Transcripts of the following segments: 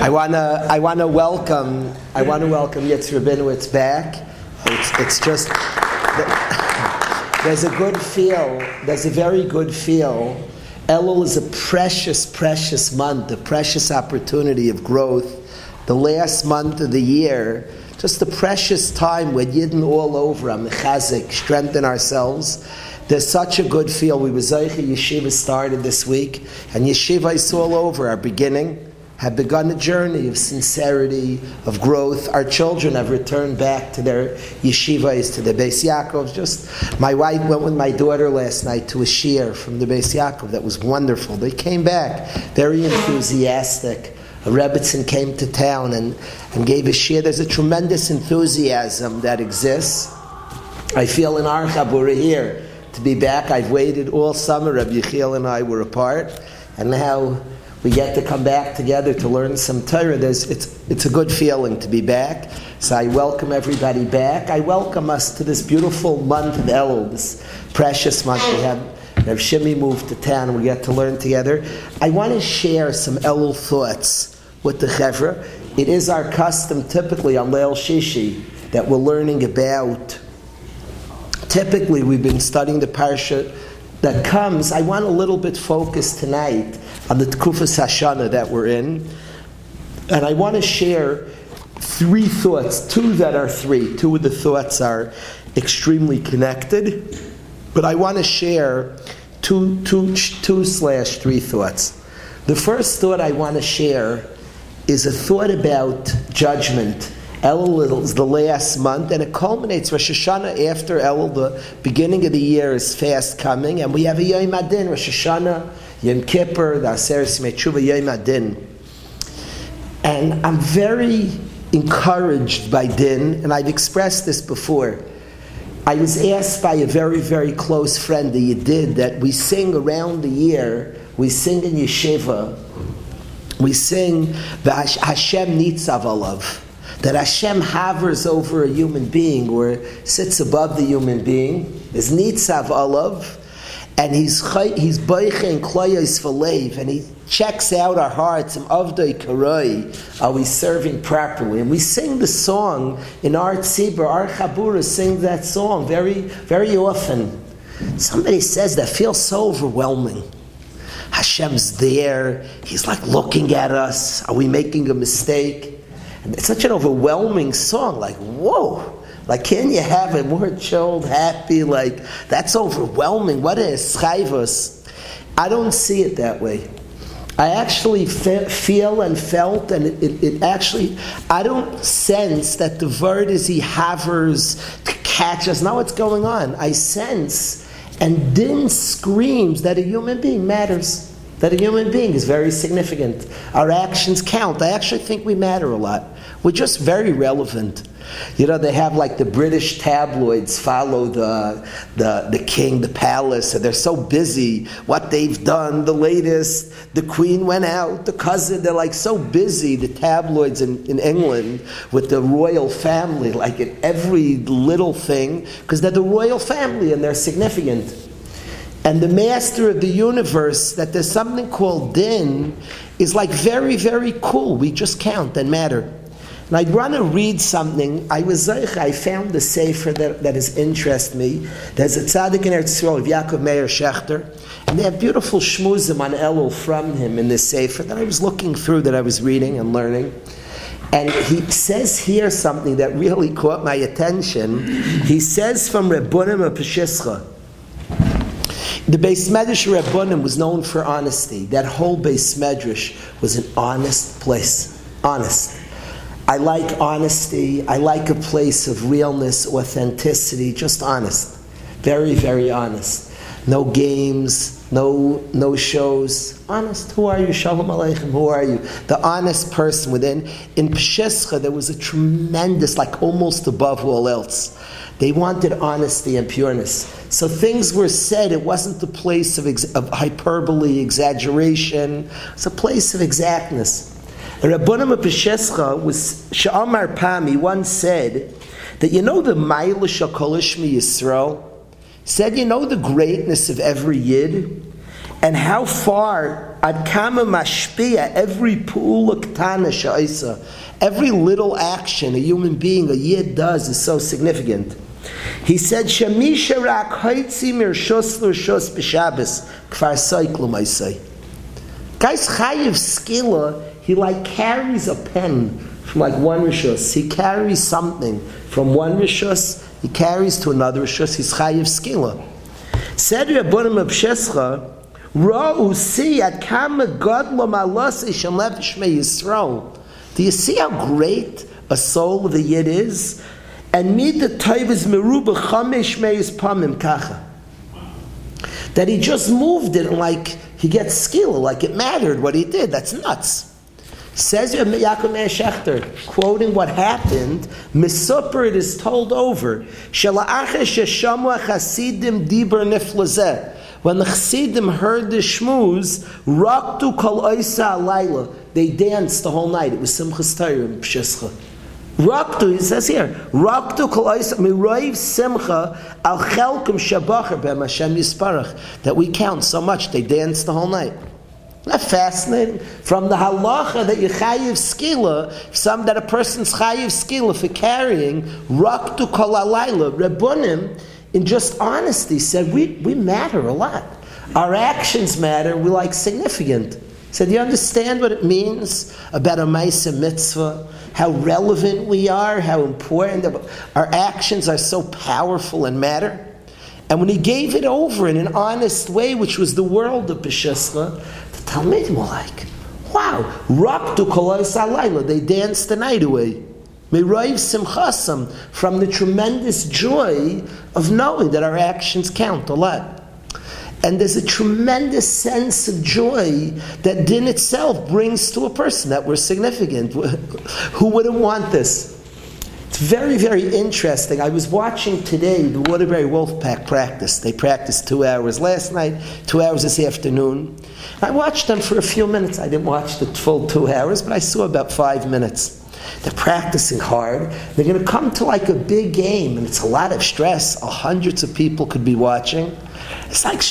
I wanna, I wanna welcome, I wanna welcome Yitz Rabinowitz back. It's, it's just, there's a good feel, there's a very good feel. Elul is a precious, precious month, a precious opportunity of growth. The last month of the year, just a precious time when Yidden all over, I'm strengthen ourselves. There's such a good feel. We were Zeicha Yeshiva started this week, and Yeshiva is all over our beginning have begun a journey of sincerity, of growth. Our children have returned back to their yeshivas, to the Beis Yaakov. Just my wife went with my daughter last night to a shiur from the Beis Yaakov. That was wonderful. They came back very enthusiastic. Rebbitzin came to town and, and gave a shiur. There's a tremendous enthusiasm that exists. I feel in our Chabura here be back. I've waited all summer. Rabbi Yechiel and I were apart, and now we get to come back together to learn some Torah. There's, it's, it's a good feeling to be back. So I welcome everybody back. I welcome us to this beautiful month of Elul, this precious month. We have Rav Shimi moved to town we get to learn together. I want to share some Elul thoughts with the Chevra. It is our custom typically on Leil Shishi that we're learning about. Typically, we've been studying the parsha that comes. I want a little bit focus tonight on the Tkufas Hashana that we're in. And I want to share three thoughts, two that are three. Two of the thoughts are extremely connected, but I want to share two, two, two slash three thoughts. The first thought I want to share is a thought about judgment. Elul is the last month, and it culminates Rosh Hashanah after Elul. The beginning of the year is fast coming, and we have a Yom Adin, Rosh Hashanah Yom Kippur, the Aseres Mechuva Yom Adin. And I'm very encouraged by Din, and I've expressed this before. I was asked by a very, very close friend that you did that we sing around the year, we sing in yeshiva, we sing the Hashem Nitzav Alav, that Hashem hovers over a human being or sits above the human being, is Nitzav Alav, and he's he's boiching kloyos v'leiv, and he checks out our hearts. And avdei karoi, are we serving properly? And we sing the song in our tzibur, our chabura sing that song very very often. Somebody says that feels so overwhelming. Hashem's there. He's like looking at us. Are we making a mistake? It's such an overwhelming song. Like whoa. Like, can you have a more chilled, happy? Like, that's overwhelming. What is chayvus? I don't see it that way. I actually fe- feel and felt, and it, it, it, actually, I don't sense that the word is he hovers to catch us. Now what's going on? I sense, and Din screams that a human being matters. That a human being is very significant. Our actions count. I actually think we matter a lot. We're just very relevant. You know, they have like the British tabloids follow the, the, the king, the palace, and they're so busy what they've done. The latest, the queen went out, the cousin, they're like so busy, the tabloids in, in England with the royal family, like at every little thing, because they're the royal family and they're significant. And the master of the universe, that there's something called din, is like very, very cool. We just count and matter. And I'd want to read something. I was I found the sefer that, that has interested me. There's a tzaddik in Eretz Yisrael of Yaakov Meir Shechter, and they have beautiful shmuzim on Elul from him in this sefer that I was looking through, that I was reading and learning. And he says here something that really caught my attention. He says from Rebbunim of Peshischa, the Beis Medrash Rebbunim was known for honesty. That whole Beis Medrash was an honest place. Honest. I like honesty. I like a place of realness, authenticity, just honest. Very, very honest. No games, no, no shows. Honest. Who are you? Shalom Aleichem. Who are you? The honest person within. In Peshischa, there was a tremendous, like almost above all else. They wanted honesty and pureness. So things were said. It wasn't the place of, ex- of hyperbole, exaggeration. It's a place of exactness. Rabbunim Peshischa was Sha'amar Pami once said that you know the Maila Shakolishmi Yisrael said you know the greatness of every Yid and how far ad kama mashpia every ktana sha'isa, every little action a human being, a yid does is so significant. He said, Shamisha rak haitzi mir shos l'shos b'shabbos kfar cyclum I say. Guy's chayiv skilla, he like carries a pen from like one rishus. He carries something from one rishus, he carries to another rishus, he's chayiv skilla. Said Rabbanim of Shescha, See. Do you see how great a soul the Yid is? And mid the is meruba chamesh meis pamim kacha. That he just moved it like he gets skill, like it mattered what he did. That's nuts. Says Yaakov Shechter, quoting what happened, Misupper it is told over. chasidim diber When the chasidim heard the shmuz, raktu kol oisa alayla. They danced the whole night. It was Simchas Torah Pshescha. Raktu, he says here, Raktu kol oisa miroiv simcha al chelkum shabacher b'em Hashem yisparach. That we count so much. They danced the whole night. Isn't that fascinating? From the halacha that you chayiv skila, some that a person's chayiv skila for carrying raktu kol alayla, rebunim, in just honesty, said we, we matter a lot. Our actions matter. We like significant. Said, you understand what it means about a Maisa mitzvah? How relevant we are, how important our actions are so powerful and matter. And when he gave it over in an honest way, which was the world of Bishesla, Talmidim were like, wow, Raktu Kolois Alayla, they danced the night away. Meroiv Simchasam, from the tremendous joy of knowing that our actions count a lot. And there's a tremendous sense of joy that din itself brings to a person that we're significant. Who wouldn't want this? It's very, very interesting. I was watching today the Waterbury Wolfpack practice. They practiced two hours last night, two hours this afternoon. I watched them for a few minutes. I didn't watch the full two hours, but I saw about five minutes. They're practicing hard. They're going to come to like a big game, and it's a lot of stress. Hundreds of people could be watching. It's like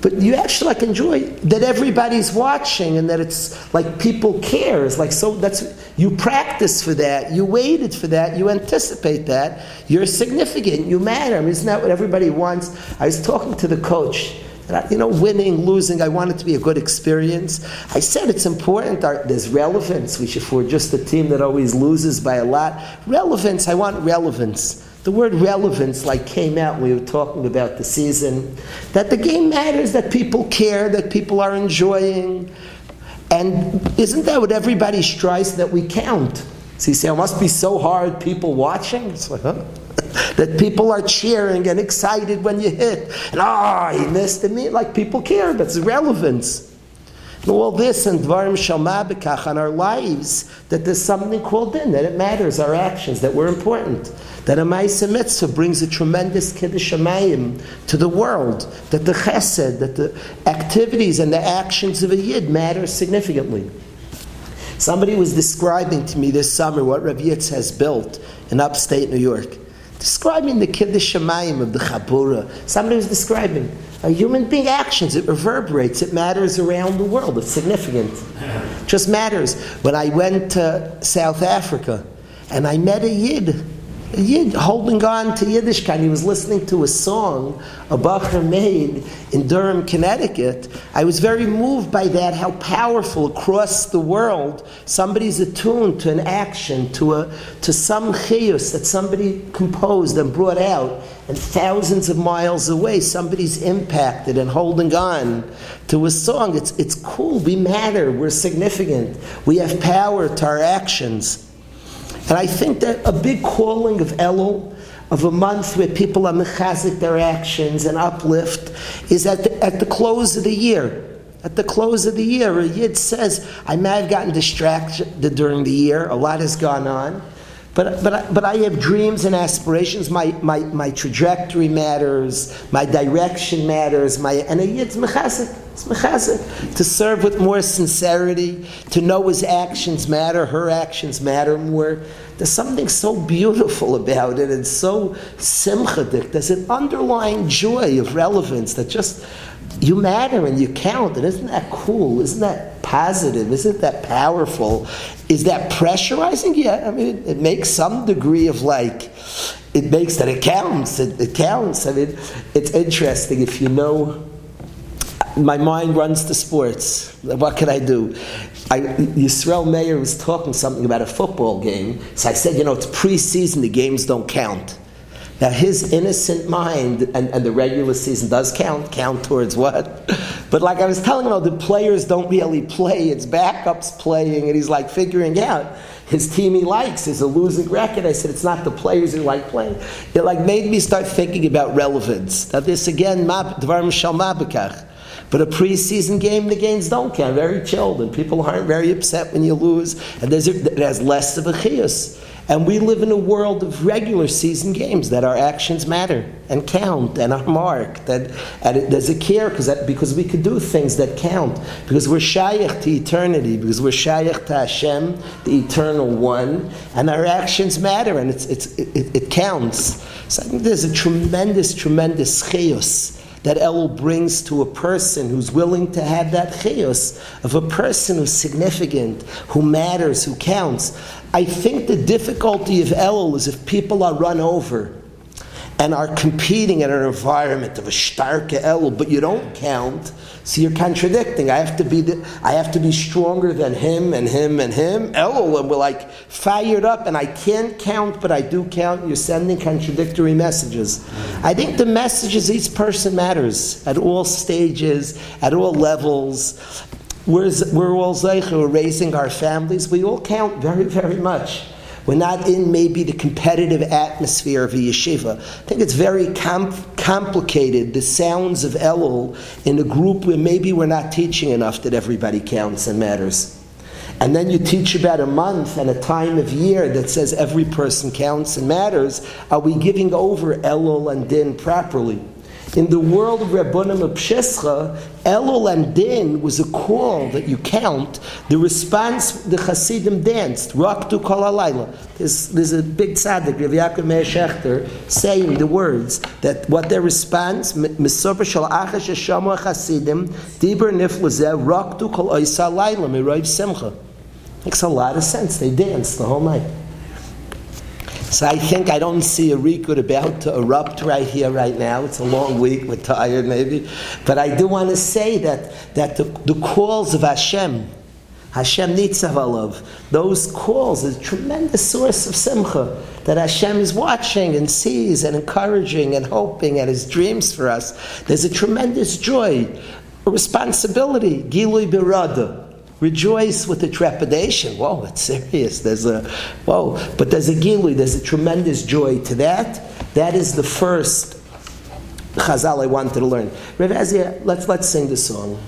but you actually like enjoy that everybody's watching and that it's like people care. It's like so that's you practice for that, you waited for that, you anticipate that, you're significant, you matter. I mean, isn't that what everybody wants? I was talking to the coach. You know, winning, losing, I want it to be a good experience. I said it's important. There's relevance. We should, for just a team that always loses by a lot, relevance. I want relevance. The word relevance like came out when we were talking about the season. That the game matters, that people care, that people are enjoying. And isn't that what everybody strives that we count? So you say, it must be so hard, people watching? It's like, huh? That people are cheering and excited when you hit. And ah, oh, he missed it. Like people care, that's relevance all this and dvarim shalma on our lives, that there's something called in, that it matters, our actions, that we're important. That a Maisa Mitzvah brings a tremendous Kiddush Shamayim to the world, that the chesed, that the activities and the actions of a Yid matter significantly. Somebody was describing to me this summer what Rav Yitz has built in upstate New York. Describing the Kiddush Shamayim of the Chabura. Somebody was describing a human being actions. It reverberates. It matters around the world. It's significant. It just matters. When I went to South Africa and I met a Yid Yid holding on to Yiddishkeit. He was listening to a song a Bacher made in Durham, Connecticut. I was very moved by that, how powerful across the world somebody's attuned to an action, to, a, to some chiyus that somebody composed and brought out, and thousands of miles away, somebody's impacted and holding on to a song. It's, it's cool. We matter. We're significant. We have power to our actions. And I think that a big calling of Elul, of a month where people are mechazik their actions and uplift, is at the, at the close of the year. At the close of the year, a Yid says, I may have gotten distracted during the year, a lot has gone on. But, but, but I have dreams and aspirations. My, my, my trajectory matters. My direction matters. My, and a yid's mechazik. It's mechazik. To serve with more sincerity, to know his actions matter, her actions matter more. There's something so beautiful about it and so simchadik. There's an underlying joy of relevance that just you matter and you count. And isn't that cool? Isn't that positive? Isn't that powerful? Is that pressurizing? Yeah, I mean, it, makes some degree of like, it makes that it counts. It, it counts. I mean, it's interesting if you know. My mind runs to sports. What can I do? I, Yisrael Meir was talking something about a football game. So I said, you know, it's preseason, the games don't count. Now, his innocent mind, and, and the regular season does count, count towards what? But like I was telling him, oh, the players don't really play, it's backups playing, and he's like figuring out his team he likes is a losing record. I said, it's not the players who like playing. It like made me start thinking about relevance. Now, this again, Dvar Mishal Mabakach. But a preseason game, the games don't count. Very chilled, and people aren't very upset when you lose, and there's has less of a chias. And we live in a world of regular season games that our actions matter and count and are marked. And, and there's a care because because we could do things that count. Because we're shaykh to eternity. Because we're shaykh to Hashem, the eternal one. And our actions matter and it's, it's, it, it counts. So I think there's a tremendous, tremendous chayus that Elul brings to a person who's willing to have that chayus of a person who's significant, who matters, who counts. I think the difficulty of Elul is if people are run over and are competing in an environment of a starke Elul, but you don't count, so you're contradicting. I have to be the, I have to be stronger than him and him and him. Elul, and we're like fired up, and I can't count, but I do count. You're sending contradictory messages. I think the message is each person matters at all stages, at all levels. We're, we're all zeicher, we're raising our families. We all count very, very much. We're not in maybe the competitive atmosphere of a yeshiva. I think it's very com- complicated, the sounds of Elul in a group where maybe we're not teaching enough that everybody counts and matters. And then you teach about a month and a time of year that says every person counts and matters. Are we giving over Elul and Din properly? In the world of Rabbanim of Pshescha, Elul and Din was a call that you count. The response, the Hasidim danced, Raktu Kol Halayla. There's, there's a big tzaddik, Rav Yaakov Meir Shechter, saying the words that what their response, Misover Shal Achash Hashamu Hasidim, Dibur Niflazeh, Raktu Kol Oisa Halayla, Miroiv Simcha. Makes a lot of sense. They danced the whole night. So I think I don't see a Rikud about to erupt right here, right now. It's a long week, we're tired maybe. But I do want to say that, that the, the calls of Hashem, Hashem Nitzav those calls is a tremendous source of simcha that Hashem is watching and sees and encouraging and hoping and his dreams for us. There's a tremendous joy, a responsibility, Gilui Birada rejoice with the trepidation. Whoa, it's serious. There's a whoa, but there's a gilui. There's a tremendous joy to that. That is the first chazal I wanted to learn. Rav Ezia, let's let's sing the song.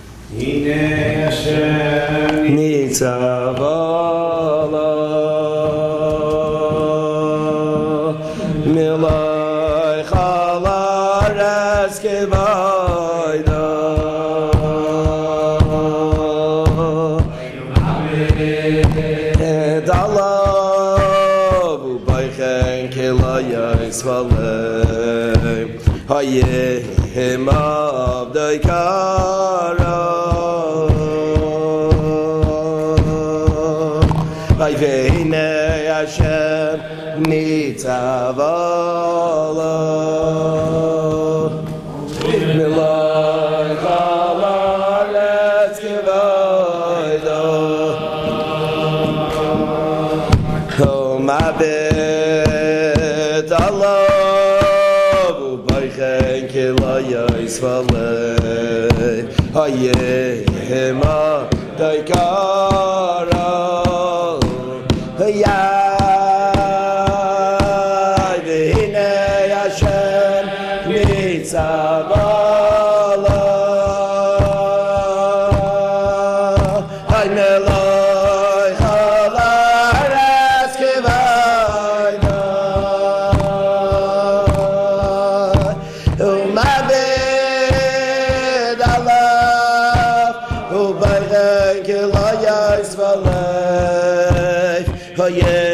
Valei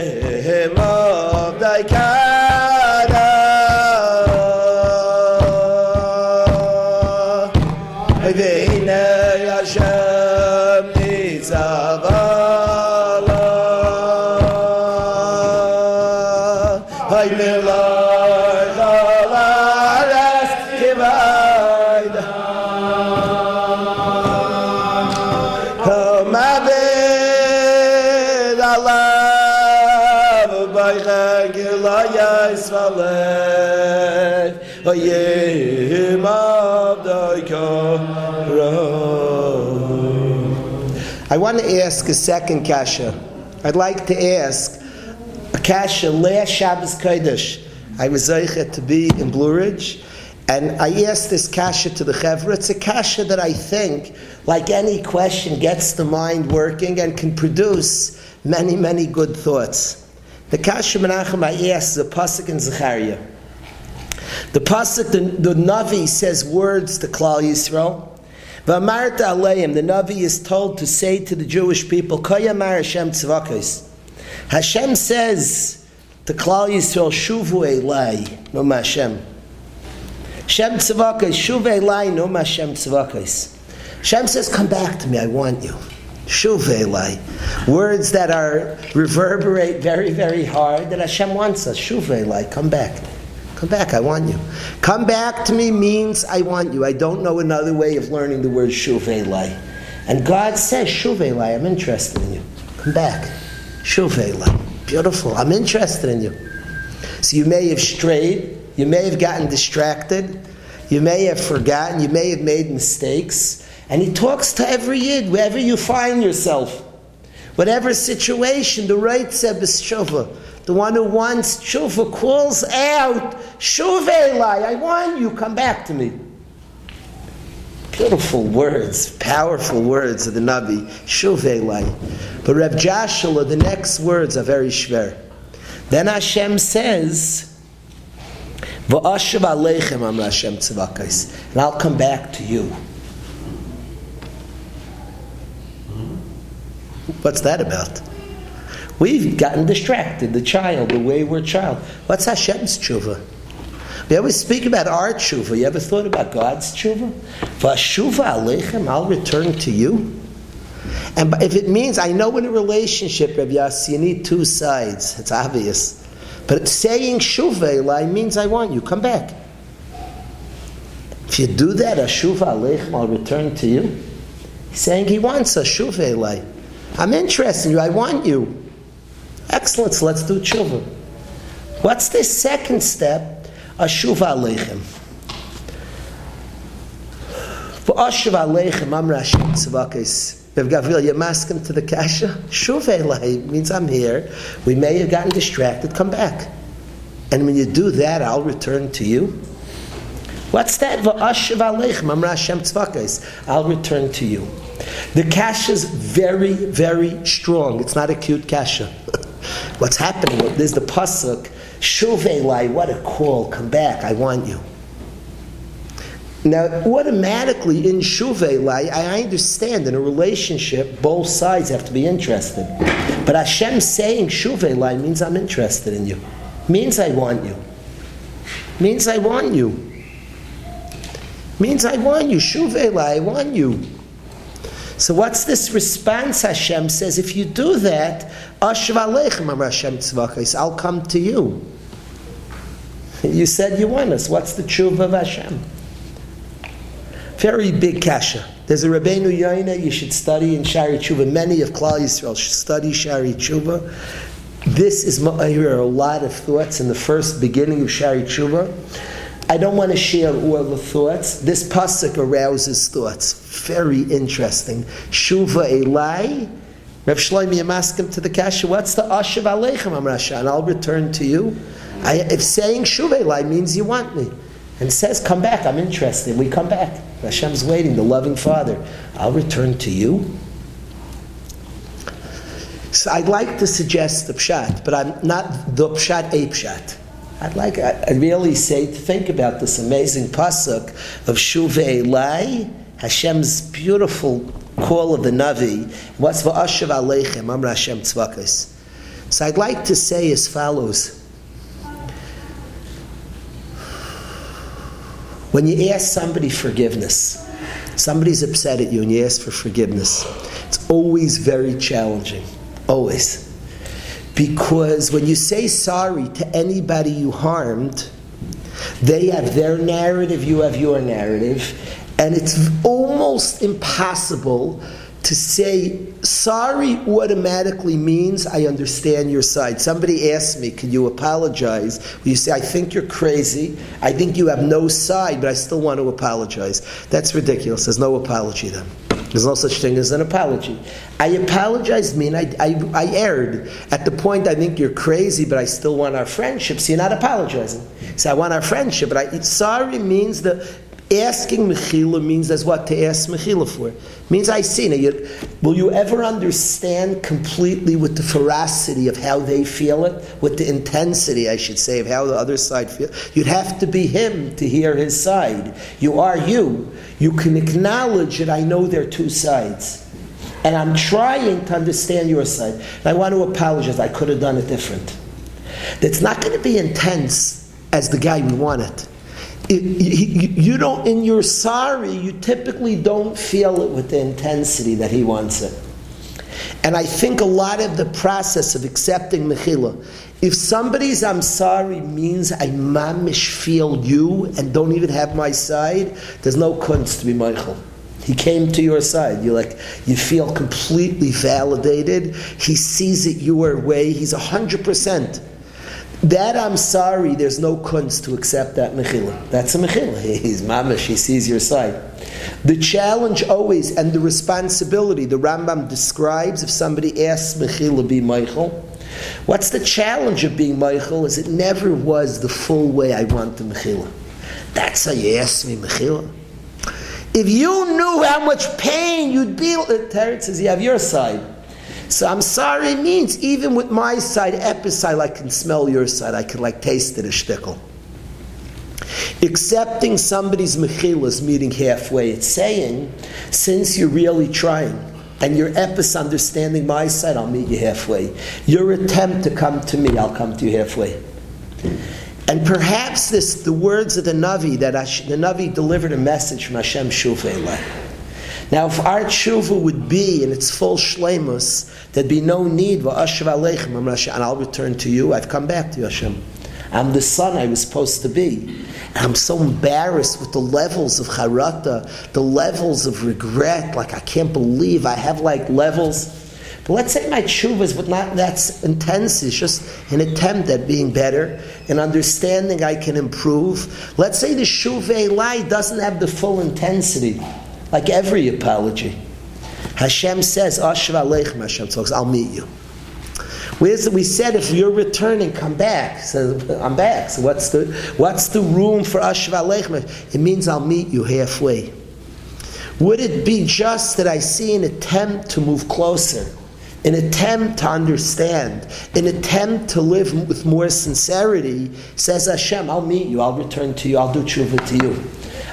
want to ask a second kasha. I'd like to ask a kasha last Shabbos Kodesh. I was zeichet to be in Blue Ridge, and I asked this kasha to the chevra. It's a kasha that I think, like any question, gets the mind working and can produce many, many good thoughts. The kasha Menachem I asked a pasuk in Zechariah. The pasuk, the, the Navi says words to Klal Yisrael. V'amarta aleim, the Navi is told to say to the Jewish people, Koyamar Hashem tzvakos. Hashem says to Klal Yisrael, Shuvu elai, no Hashem. Hashem tzvakos, Shuvu elai, no Hashem tzvakos. Hashem says, come back to me, I want you. Shuv elai. Words that are reverberate very, very hard that Hashem wants us. Shuv elai, come back. Come back, I want you. Come back to me means I want you. I don't know another way of learning the word shuvelai. And God says, shuvelai, I'm interested in you. Come back. Shuvelai. Beautiful. I'm interested in you. So you may have strayed, you may have gotten distracted, you may have forgotten, you may have made mistakes. And he talks to every yid, wherever you find yourself. Whatever situation, the right shova the one who wants tshuva calls out, Shuvelai, I want you, come back to me. Beautiful words, powerful words of the Nabi, Shuvelai. But Reb Joshua, the next words are very shver. Then Hashem says, V'ashav aleichem am Hashem tzvakais, and I'll come back to you. What's that about? We've gotten distracted, the child, the wayward child. What's Hashem's tshuva? We always speak about our tshuva. You ever thought about God's tshuva? Vashuva aleichem, I'll return to you. And if it means, I know in a relationship, Rav Yassi, you need two sides. It's obvious. But saying shuva means I want you. Come back. If you do that, ashuva aleichem, I'll return to you. He's saying he wants a shuva I'm interested in you. I want you. Excellent, so let's do tshuva. What's the second step? Ashuva aleichem. Ashuva aleichem, Amra Hashem tzvakis. If Gavril, you ask him to the kasha, Shuv elai means I'm here. We may have gotten distracted, come back. And when you do that, I'll return to you. What's that? V'ashiv aleichem, Amra Hashem tzvakis. I'll return to you. The kasha is very, very strong. It's not a cute kasha. What's happening? There's the pasuk. Shuvelai, what a call! Come back! I want you. Now, automatically in Shuvelai, I understand in a relationship, both sides have to be interested. But Hashem saying Shuvelai means I'm interested in you. Means I want you. Means I want you. Means I want you. Shuvelai, I want you. So what's this response? Hashem says, if you do that, I'll come to you. You said you want us. What's the truth of Hashem? Very big kasha. There's a Rabbeinu Yoina you should study in Shari Tshuva. Many of Klal Yisrael should study Shari Tshuva. This is, I hear a lot of thoughts in the first beginning of Shari Tshuva. I don't want to share all the thoughts. This pasuk arouses thoughts. Very interesting. Shuva Elai. Rav Shlomi Yamaskim to the kasha. What's the Ashav Aleichem Amrasha? And I'll return to you. I, if saying Shuva Elai means you want me, and says come back, I'm interested. We come back. Hashem's waiting. The loving Father. I'll return to you. So I'd like to suggest the pshat, but I'm not the pshat a pshat. I'd like, I really say, to think about this amazing pasuk of Shuvei Lai, Hashem's beautiful call of the Navi. What's va'ashav aleichem, Amra Hashem tzvakos. So I'd like to say as follows. When you ask somebody forgiveness, Somebody's upset at you and you ask for forgiveness. It's always very challenging. Always. Because when you say sorry to anybody you harmed, they have their narrative, you have your narrative, and it's almost impossible to say sorry automatically means I understand your side. Somebody asked me, Can you apologize? You say, I think you're crazy. I think you have no side, but I still want to apologize. That's ridiculous. There's no apology then. There's no such thing as an apology. I apologize mean I, I, I erred. At the point I think you're crazy, but I still want our friendship. So you're not apologizing. So I want our friendship, but I, sorry means that Asking mechila means as what to ask mechila for. Means I see. You, will you ever understand completely with the ferocity of how they feel it, with the intensity, I should say, of how the other side feels? You'd have to be him to hear his side. You are you. You can acknowledge that I know there are two sides. And I'm trying to understand your side. And I want to apologize. I could have done it different. That's not going to be intense as the guy we want it it, you don't in your sorry you typically don't feel it with the intensity that he wants it and i think a lot of the process of accepting mechila if somebody's i'm sorry means i mamish feel you and don't even have my side there's no kunst to be michael he came to your side. You like you feel completely validated. He sees it your way. He's a hundred percent that I'm sorry, there's no kunst to accept that mechila. That's a mechila. He's mamish, he sees your side. The challenge always and the responsibility, the Rambam describes if somebody asks mechila be Michael. What's the challenge of being Michael is it never was the full way I want the mechila. That's how you ask me mechila. If you knew how much pain you'd be, Teretz says you have your side. So I'm sorry means even with my side, episode, I can smell your side. I can like taste it a shtickle. Accepting somebody's mechilas meeting halfway, it's saying, since you're really trying, and your epis understanding my side, I'll meet you halfway. Your attempt to come to me, I'll come to you halfway. And perhaps this, the words of the Navi, that the Navi delivered a message from Hashem Shuvah now, if our tshuva would be in its full shlemus, there'd be no need, for Ashav aleichem, and I'll return to you. I've come back to you, Hashem. I'm the son I was supposed to be. And I'm so embarrassed with the levels of charata, the levels of regret. Like, I can't believe I have like levels. But let's say my tshuva is but not that's intense. It's just an attempt at being better, and understanding I can improve. Let's say the shuva lie doesn't have the full intensity like every apology. Hashem says, Ashra Aleichem, Hashem talks, I'll meet you. Where's we said if you're returning, come back. So I'm back. So what's the what's the room for Ashva Aleichem? It means I'll meet you halfway. Would it be just that I see an attempt to move closer, an attempt to understand, an attempt to live with more sincerity? Says Hashem, I'll meet you, I'll return to you, I'll do tshuva to you.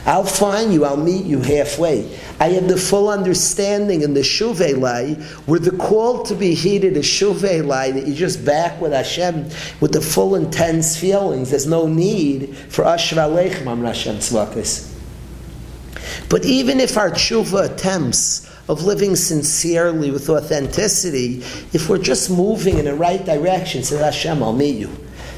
I'll find you, I'll meet you halfway. I have the full understanding in the Shuvei where the call to be heeded is Shuvei that you're just back with Hashem with the full intense feelings. There's no need for Ashra Aleichem Am Hashem Tzvakis. But even if our tshuva attempts of living sincerely with authenticity, if we're just moving in the right direction, say Hashem, I'll meet you.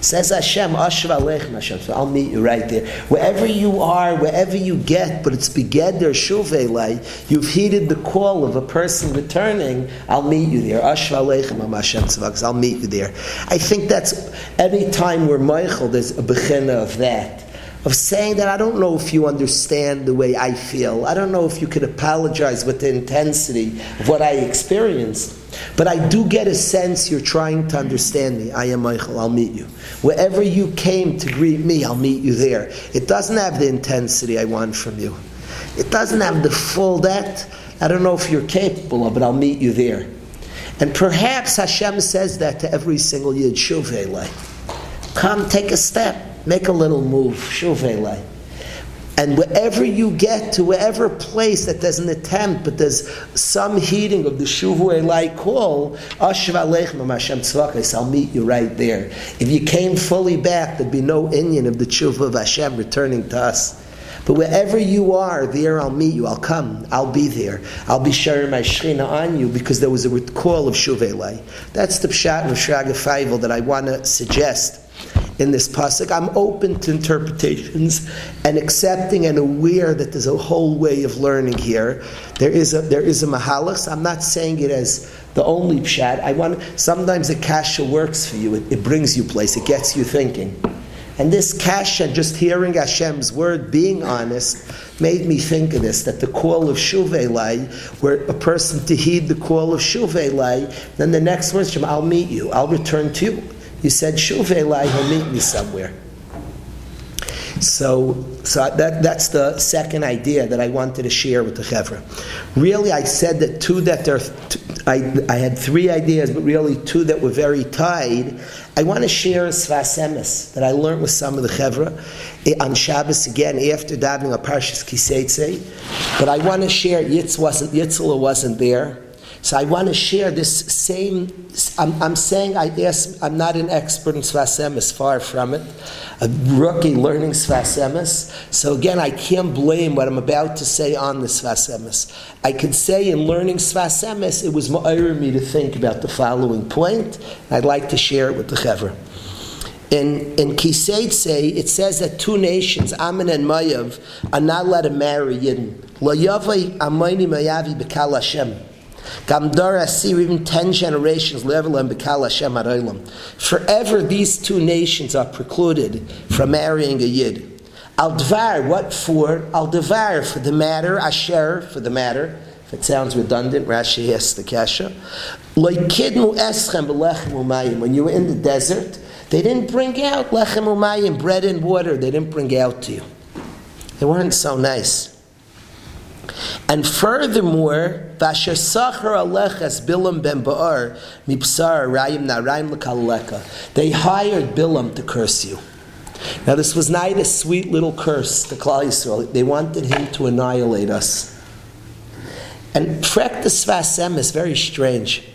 Says Hashem, Ashra Lechem Hashem. So I'll meet you right there. Wherever you are, wherever you get, but it's begeder shuvelai, you've heeded the call of a person returning, I'll meet you there. Ashra Lechem Hashem I'll meet you there. I think that's any time we're Michael, there's a bechina of that of saying that I don't know if you understand the way I feel. I don't know if you could apologize with the intensity of what I experienced. But I do get a sense you're trying to understand me. I am Michael, I'll meet you. Wherever you came to greet me, I'll meet you there. It doesn't have the intensity I want from you. It doesn't have the full that. I don't know if you're capable of it, I'll meet you there. And perhaps Hashem says that to every single Yid, Shuvele. Come, take a step, make a little move, Shuvele. And wherever you get to wherever place that there's an attempt, but there's some heating of the Shuvu Elai call, Ashva Aleichem Hashem Tzvakis, I'll meet you right there. If you came fully back, there'd be no Indian of the Shuvu of Hashem returning to us. But wherever you are, there I'll meet you. I'll come. I'll be there. I'll be sharing my Shechina on you because there was a call of Shuvelai. That's the Pshat of Shraga Feivel that I want to suggest in this pasuk. I'm open to interpretations and accepting and aware that there's a whole way of learning here. There is a there is a mahalach. I'm not saying it as the only pshat. I want sometimes the kasha works for you. It, it brings you place. It gets you thinking. And this kasha, just hearing Hashem's word, being honest, made me think of this, that the call of Shuvei where a person to heed the call of Shuvei then the next words, I'll meet you, I'll return to you. You said Shuvei he'll meet me somewhere. So, so that, that's the second idea that I wanted to share with the Chevra. Really, I said that two that there, I, I had three ideas, but really two that were very tied. I want to share a Sfas Emes that I learned with some of the Chevra eh, on Shabbos again after davening a Parshas Kiseitze. But I want to share, Yitz wasn't, Yitzhak wasn't there. So I want to share this same. I'm, I'm saying I ask, I'm not an expert in Sfas Emes, far from it. A rookie learning Sfas Emes. So again, I can't blame what I'm about to say on the Sfas Emes. I can say in learning Sfas Emes, it was ma'ir me to think about the following point. I'd like to share it with the Chevra. In in Kiseitse, it says that two nations, Ammon and Mayav, are not allowed to marry Yidden. Lo yavai amayni mayavi bekal Hashem. Ten generations, level and Bekal Hashem Aroilam. Forever, these two nations are precluded from marrying a Yid. Al Dvar, what for? Al Dvar, for the matter, Asher, for the matter. If it sounds redundant, Rashi has the kasha. When you were in the desert, they didn't bring out lechem umayim, bread and water. They didn't bring out to you. They weren't so nice. And furthermore, Vasher Sachar Alechas Bilam ben Ba'ar Mipsar Rayim Narayim Lekaleka. They hired Bilam to curse you. Now this was not a sweet little curse to Klal Yisrael. They wanted him to annihilate us. And practice the Svasem is very strange.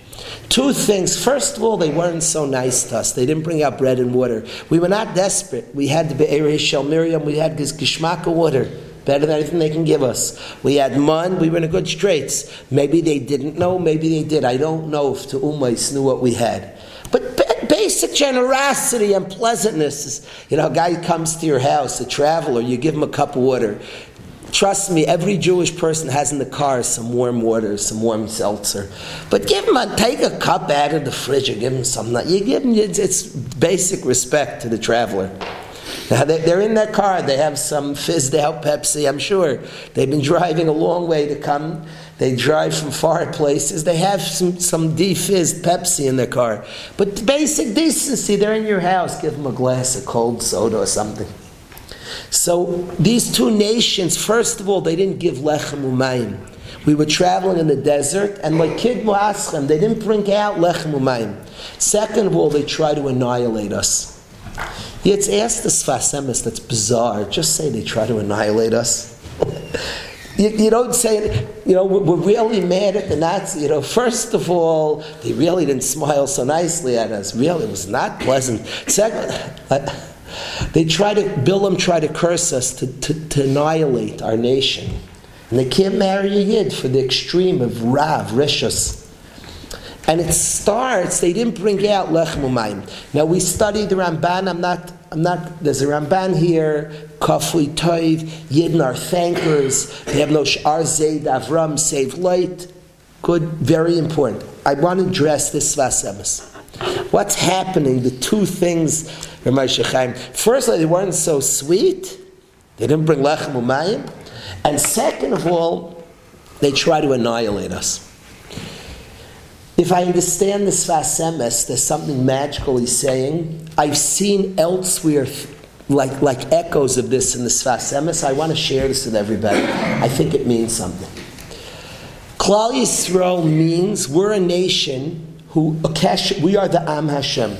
Two things. First of all, they weren't so nice to us. They didn't bring out bread and water. We were not desperate. We had the Be'er Shel Miriam, we had Gishmaka water better than anything they can give us. We had man, we were in a good straits. Maybe they didn't know, maybe they did. I don't know if the Ummais knew what we had. But basic generosity and pleasantness is, you know, a guy comes to your house, a traveler, you give him a cup of water. Trust me, every Jewish person has in the car some warm water, some warm seltzer. But give him a, take a cup out of the fridge or give him something. You give him, it's basic respect to the traveler. Now they're in that car. They have some out Pepsi. I'm sure they've been driving a long way to come. They drive from far places. They have some some defizzed Pepsi in their car. But basic decency. They're in your house. Give them a glass of cold soda or something. So these two nations, first of all, they didn't give lechem umayim. We were traveling in the desert, and like Kid Muaschem, they didn't bring out lechem umayim. Second of all, they tried to annihilate us. It's asked the Sfas Emes, that's bizarre. Just say they try to annihilate us. you, you, don't say, you know, we're, really mad at the Nazis. You know, first of all, they really didn't smile so nicely at us. Really, it was not pleasant. Second, uh, they try to, Bilam try to curse us to, to, to annihilate our nation. And they can't marry a Yid for the extreme of Rav, Rishus. And it starts, they didn't bring out Lechem. Now we studied the Ramban, I'm not, I'm not, there's a Ramban here, Kafui Toiv, Yidden are thankers, they have no Sh'ar Avram, save light. Good, very important. I want to address this Sfas Emes. What's happening, the two things, Firstly, they weren't so sweet, they didn't bring Lechem. And second of all, they try to annihilate us. If I understand the Sfas Emes, there's something magical he's saying. I've seen elsewhere like, like echoes of this in the Sfas Emes. I want to share this with everybody. I think it means something. Klal Yisrael means we're a nation who, we are the Am Hashem.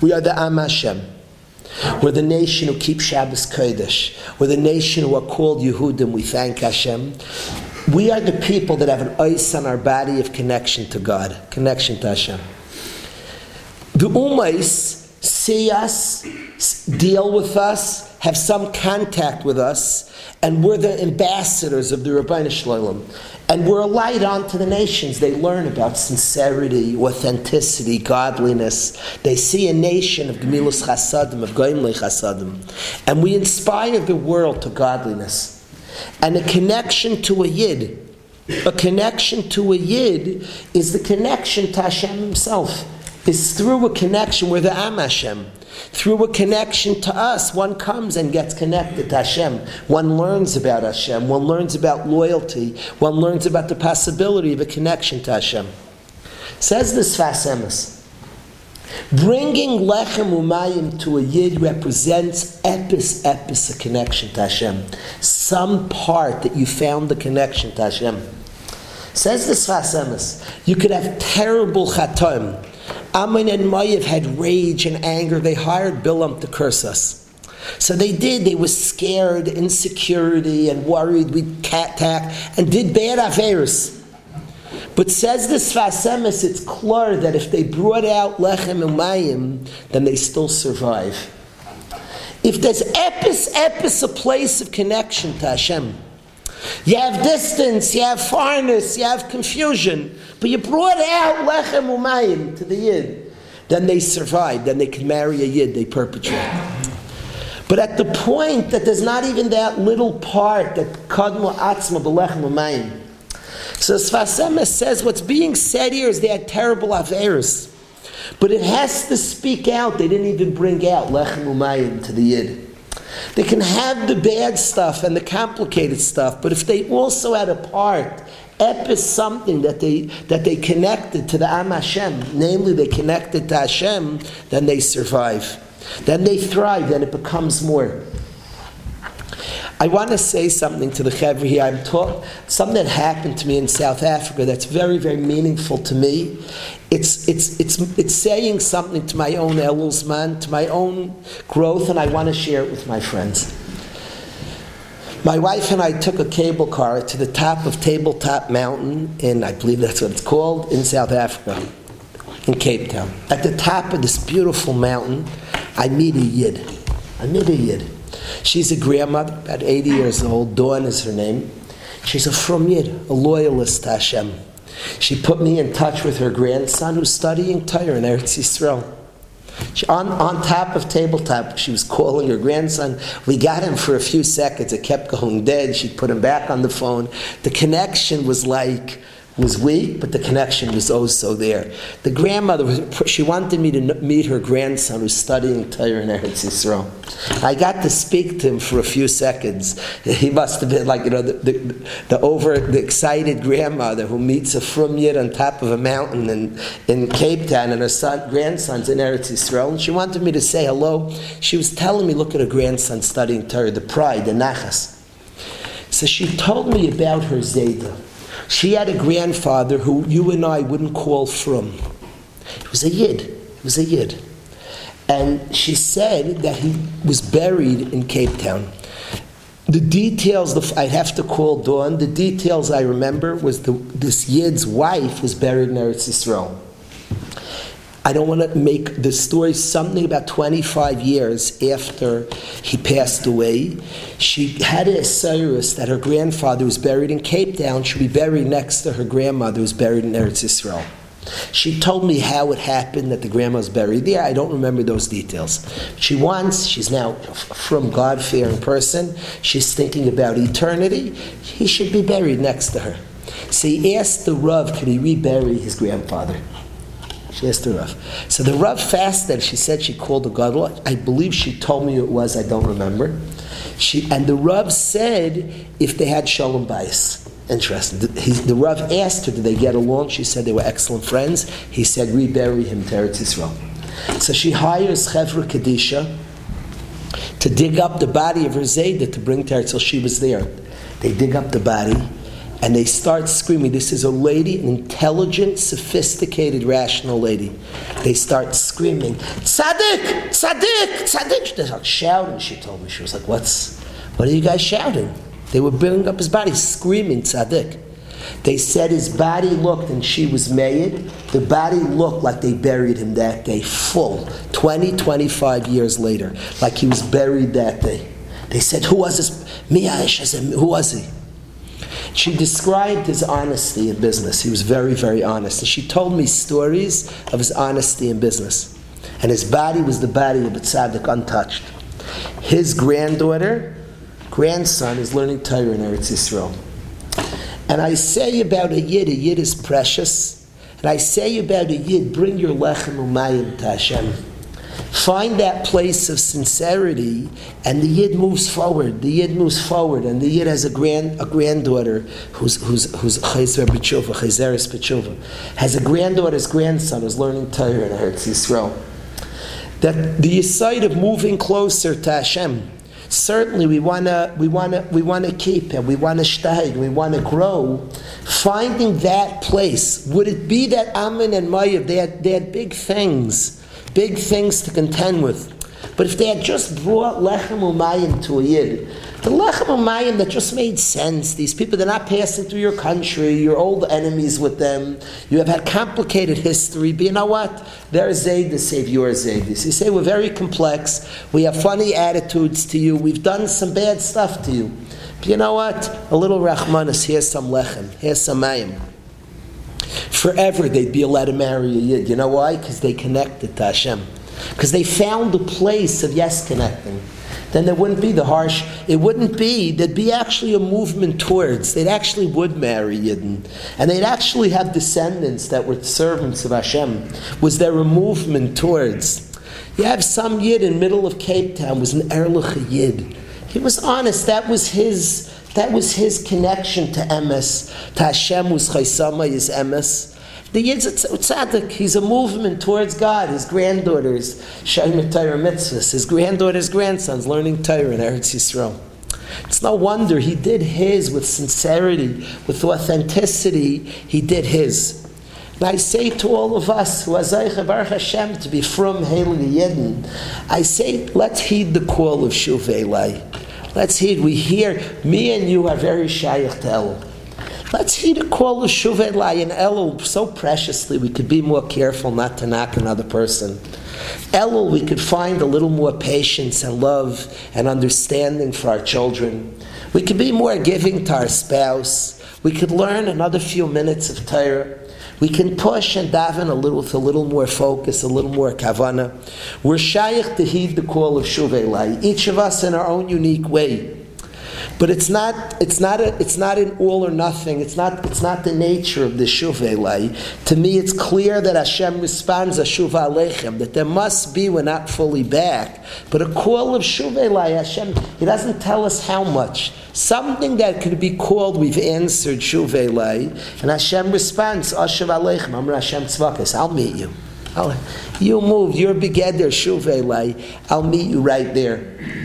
We are the Am Hashem. We're the nation who keeps Shabbos Kodesh. We're the nation who are called Yehudim. We thank Hashem. We are the people that have an ice on our body of connection to God, connection to Hashem. The Ummais see us, deal with us, have some contact with us, and we're the ambassadors of the Rabbeinu Shalom. And we're a light onto the nations. They learn about sincerity, authenticity, godliness. They see a nation of Gemilus Chasadim, of Goimle Chasadim. And we inspire the world to godliness. And a connection to a Yid, a connection to a Yid is the connection to Hashem Himself. Is through a connection with the Am Hashem. Through a connection to us, one comes and gets connected to Hashem. One learns about Hashem. One learns about loyalty. One learns about the possibility of a connection to Hashem. Says this Sfas Emes. Bringing lechem umayim to a yid represents epis epis a connection to Hashem. Some part that you found the connection to Hashem. Says the Sfas Emes. You could have terrible chatom Ammon and Moav had rage and anger. They hired Bilam to curse us. So they did. They were scared, insecurity, and worried we'd cat attack, and did bad affairs. But says the Sfas Emes, it's clear that if they brought out Lechem and Mayim, then they still survive. If there's epis, epis, a place of connection to Hashem, you have distance, you have farness, you have confusion, but you brought out lechem umayim to the yid. Then they survive. Then they can marry a yid. They perpetrate. But at the point that there's not even that little part that kadmu atzma b'lechem umayim. So Sfas Emes says what's being said here is they had terrible averis. But it has to speak out. They didn't even bring out lechem umayim to the yid. They can have the bad stuff and the complicated stuff, but if they also had a part, ep is something that they that they connected to the Am Hashem, namely they connected to Hashem, then they survive. Then they thrive, then it becomes more. I want to say something to the Chevra here. I'm talk, something that happened to me in South Africa that's very, very meaningful to me. It's, it's, it's, it's saying something to my own Elulzman, to my own growth, and I want to share it with my friends. My wife and I took a cable car to the top of Tabletop Mountain in, I believe that's what it's called, in South Africa, in Cape Town. At the top of this beautiful mountain, I meet a Yid. I meet a Yid. She's a grandmother, about 80 years old. Dawn is her name. She's a from Yid, a loyalist to Hashem. She put me in touch with her grandson who's studying Torah in Eretz Yisrael. She, on, on top of tabletop, she was calling her grandson. We got him for a few seconds. It kept going dead. She put him back on the phone. The connection was like was weak, but the connection was also there. The grandmother, was, she wanted me to meet her grandson who's studying Torah in Eretz Yisrael. I got to speak to him for a few seconds. He must have been like, you know, the, the, the over, the excited grandmother who meets a from yid on top of a mountain in, in Cape Town and her son, grandson's in Eretz Yisrael. And she wanted me to say hello. She was telling me, look at her grandson studying Torah, the pride, the nachas. So she told me about her Zaydah. She had a grandfather who you and I wouldn't call from. He was a Yid. He was a Yid. And she said that he was buried in Cape Town. The details, I'd have to call Dawn, the details I remember was the, this Yid's wife was buried in Eretz Yisrael. I don't want to make the story something about 25 years after he passed away. She had a Cyrus that her grandfather was buried in Cape Town should be buried next to her grandmother who's buried in Eretz Israel. She told me how it happened that the grandma was buried there. I don't remember those details. She wants, she's now from God fearing person, she's thinking about eternity. He should be buried next to her. So he asked the Rav, could he rebury his grandfather? She asked the Rav. So the Rav fasted. She said she called the Gadol. I believe she told me it was. I don't remember. She and the Rav said if they had Shalom Bais. Interesting. The, he, the Rav asked her, did they get along? She said they were excellent friends. He said, rebury him to Eretz Yisrael. So she hires Chevra Kadisha to dig up the body of her Zayda to bring to Eretz She was there. They dig up the body and they start screaming. This is a lady, an intelligent, sophisticated, rational lady. They start screaming, Tzaddik, Tzaddik, Tzaddik. They start shouting, she told me. She was like, What's, what are you guys shouting? They were bringing up his body, screaming, Tzaddik. They said his body looked, and she was made. The body looked like they buried him that day, full, 20, 25 years later, like he was buried that day. They said, Who was this? Who was he? She described his honesty in business. He was very, very honest. And she told me stories of his honesty in business. And his body was the body of a tzaddik, untouched. His granddaughter, grandson, is learning Torah in Eretz Yisrael. And I say about a yid, a yid is precious. And I say about a yid, bring your lechem umayim to Hashem. Find that place of sincerity, and the yid moves forward. The yid moves forward, and the yid has a grand a granddaughter who's who's who's Chayzer B'tshuva, has a granddaughter's grandson who's learning Torah in Eretz Yisrael. That the side of moving closer to Hashem certainly we want to we want to we want to keep and we to steig we want to grow finding that place would it be that Ammon and Moav they had, they had big things big things to contend with but if they had just brought lechem umayim to a yid the lechem umayim that just made sense these people they're not passing through your country you're old enemies with them you have had complicated history but you know what their Zaydis save your Zaydis. You say we're very complex, we have funny attitudes to you, we've done some bad stuff to you. But you know what? A little Rahmanis, here's some lechem, here's some mayim. Forever they'd be allowed to marry a yid. You know why? Because they connected to Hashem. Because they found a place of yes connecting then there wouldn't be the harsh, it wouldn't be, there'd be actually a movement towards, they'd actually would marry Yidden. And they'd actually have descendants that were servants of Hashem. Was there a movement towards? You have some Yid in middle of Cape Town, was an Erlich Yid. He was honest, that was his, that was his connection to Emes. To Hashem was Chaisama, his Emes. The Yid's tzaddik, he's a movement towards God. His granddaughters, Shaimah Torah mitzvahs. His granddaughter's grandsons learning Torah in Eretz Yisrael. It's no wonder he did his with sincerity, with authenticity. He did his. And I say to all of us who are Baruch Hashem to be from Heilige Yidden, I say, let's heed the call of Shuvei Let's heed. We hear, me and you are very shaykh to. Let's heed a call of Shuvet and Elul so preciously. We could be more careful not to knock another person. Elul, we could find a little more patience and love and understanding for our children. We could be more giving to our spouse. We could learn another few minutes of Torah. We can push and daven a little with a little more focus, a little more kavana. We're shaykh to heed the call of Shuvei Each of us in our own unique way. But it's not, it's not, a, it's not an all or nothing. It's not, it's not the nature of the shuvah To me, it's clear that Hashem responds a shuvah aleichem, that there must be, we're not fully back. But a call of shuvah Hashem, He doesn't tell us how much. Something that could be called, we've answered shuvah and Hashem responds, Ashav aleichem, Amr Hashem tzvakas, I'll meet you. I'll, you move, you're begeder shuvah I'll meet you right there.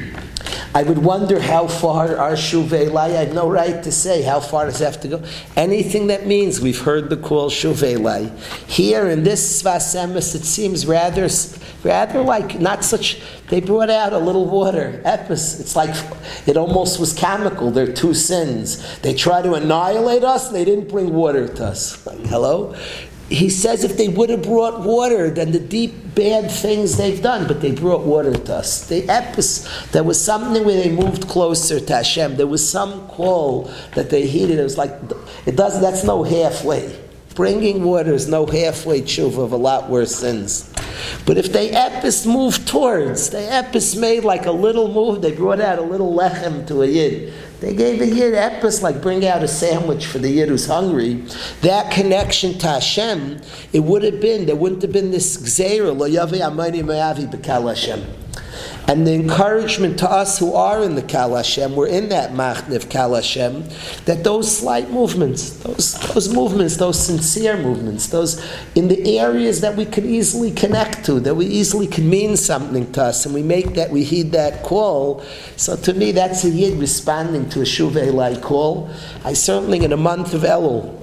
I would wonder how far our shuvei I have no right to say how far does it have to go. Anything that means we've heard the call shuvei Here in this Sfas Emes, it seems rather, rather like not such. They brought out a little water. Epis. It's like it almost was chemical. They're two sins. They try to annihilate us. They didn't bring water to us. Like, hello he says if they would have brought water, then the deep bad things they've done, but they brought water to us. The epis, there was something where they moved closer to Hashem. There was some call that they heeded. It was like it doesn't. That's no halfway. Bringing water is no halfway tshuva of a lot worse sins. But if they epis moved towards, they epis made like a little move. They brought out a little lechem to a yid. They gave a yid epis, like bring out a sandwich for the yid who's hungry. That connection to Hashem, it would have been, there wouldn't have been this gzeira, lo yavi amani me'avi Hashem. And the encouragement to us who are in the Kal Hashem, we're in that Machniv Kal Hashem, that those slight movements, those, those movements, those sincere movements, those in the areas that we could easily connect to, that we easily can mean something to us, and we make that, we heed that call. So to me, that's a Yid responding to a Shuvei call. I certainly, in a month of Elul,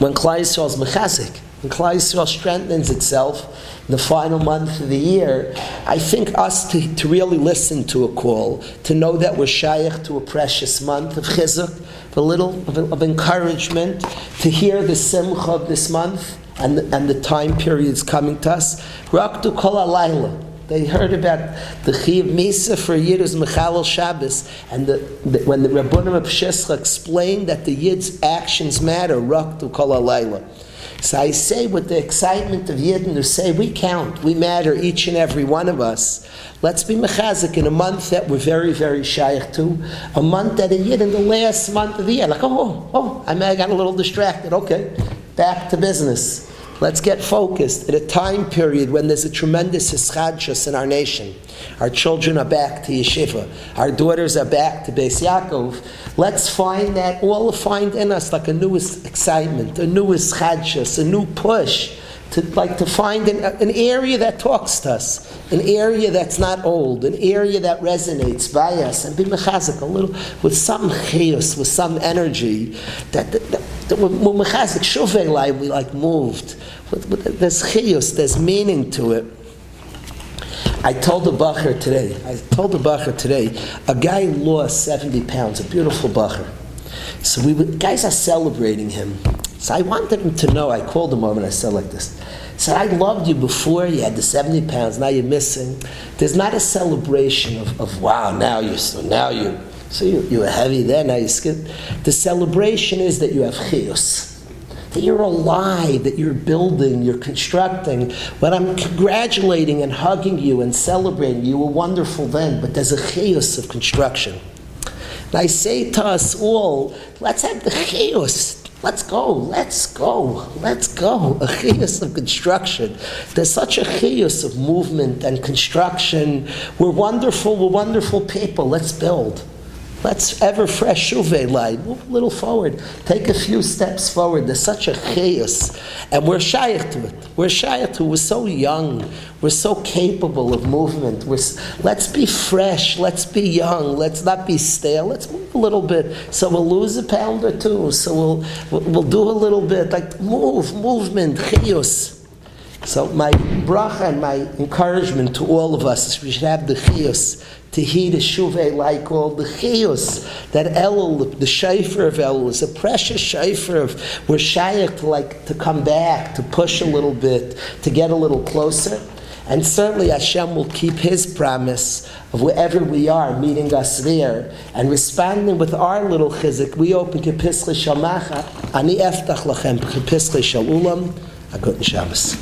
when Klal Yisrael's mechazik, when Klai Yisrael strengthens itself, the final month of the year, I think us to, to really listen to a call, to know that we're shaykh to a precious month of chizuk, a little of, of, encouragement, to hear the simcha of this month and, and the time periods coming to us. Raktu kol alayla. They heard about the Chiv Misa for Yid's Mechalel Shabbos, and the, the, when the Rabbunim of Pshescha explained that the Yid's actions matter, Raktu Kol Alayla. So I say with the excitement of Yidden who say, we count, we matter, each and every one of us. Let's be mechazik in a month that we're very, very shaykh to, a month that a Yid in the last month of the year, like, oh, oh, I may have got a little distracted, okay, back to business. Let's get focused at a time period when there's a tremendous hischadshus in our nation. Our children are back to yeshiva. Our daughters are back to Beis Yaakov. Let's find that all find in us like a new excitement, a new hischadshus, a new push to like to find an, an, area that talks to us, an area that's not old, an area that resonates by us, and be mechazik a little with some chiyus, with some energy that, that, that, mechazik we like moved. There's chiyus, there's meaning to it. I told the bacher today. I told the bacher today. A guy lost seventy pounds. A beautiful bacher. So we guys are celebrating him. So I wanted him to know. I called him over and I said like this. Said, I loved you before you had the 70 pounds, now you're missing. There's not a celebration of, of wow, now you're so now you so you, you were heavy then, now you're skin. The celebration is that you have chiyus. That you're alive, that you're building, you're constructing. When I'm congratulating and hugging you and celebrating, you were wonderful then, but there's a chiyus of construction. I say to us all, let's have the chiyus Let's go, let's go, let's go. A chiyus of construction. There's such a chiyus of movement and construction. We're wonderful, we're wonderful people. Let's build. Let's ever fresh shuve line. Move a little forward. Take a few steps forward. There's such a chiyus. And we're shaykh to it. We're shaykh to it. We're so young. We're so capable of movement. We're, let's be fresh. Let's be young. Let's not be stale. Let's move a little bit. So we'll lose a pound or two. So we'll, we'll do a little bit. Like move, movement, chiyus. So my bracha and my encouragement to all of us is we should have the chiyus to heed a shuve like all the chiyus that Elul, the shayfer of Elul, is a precious shayfer of we're shaykh to like to come back, to push a little bit, to get a little closer. And certainly Hashem will keep His promise of wherever we are, meeting us there, and responding with our little chizik. We open Kepischa Shamacha, Ani Eftach Lachem, Kepischa Shalulam, a guten Shabbos.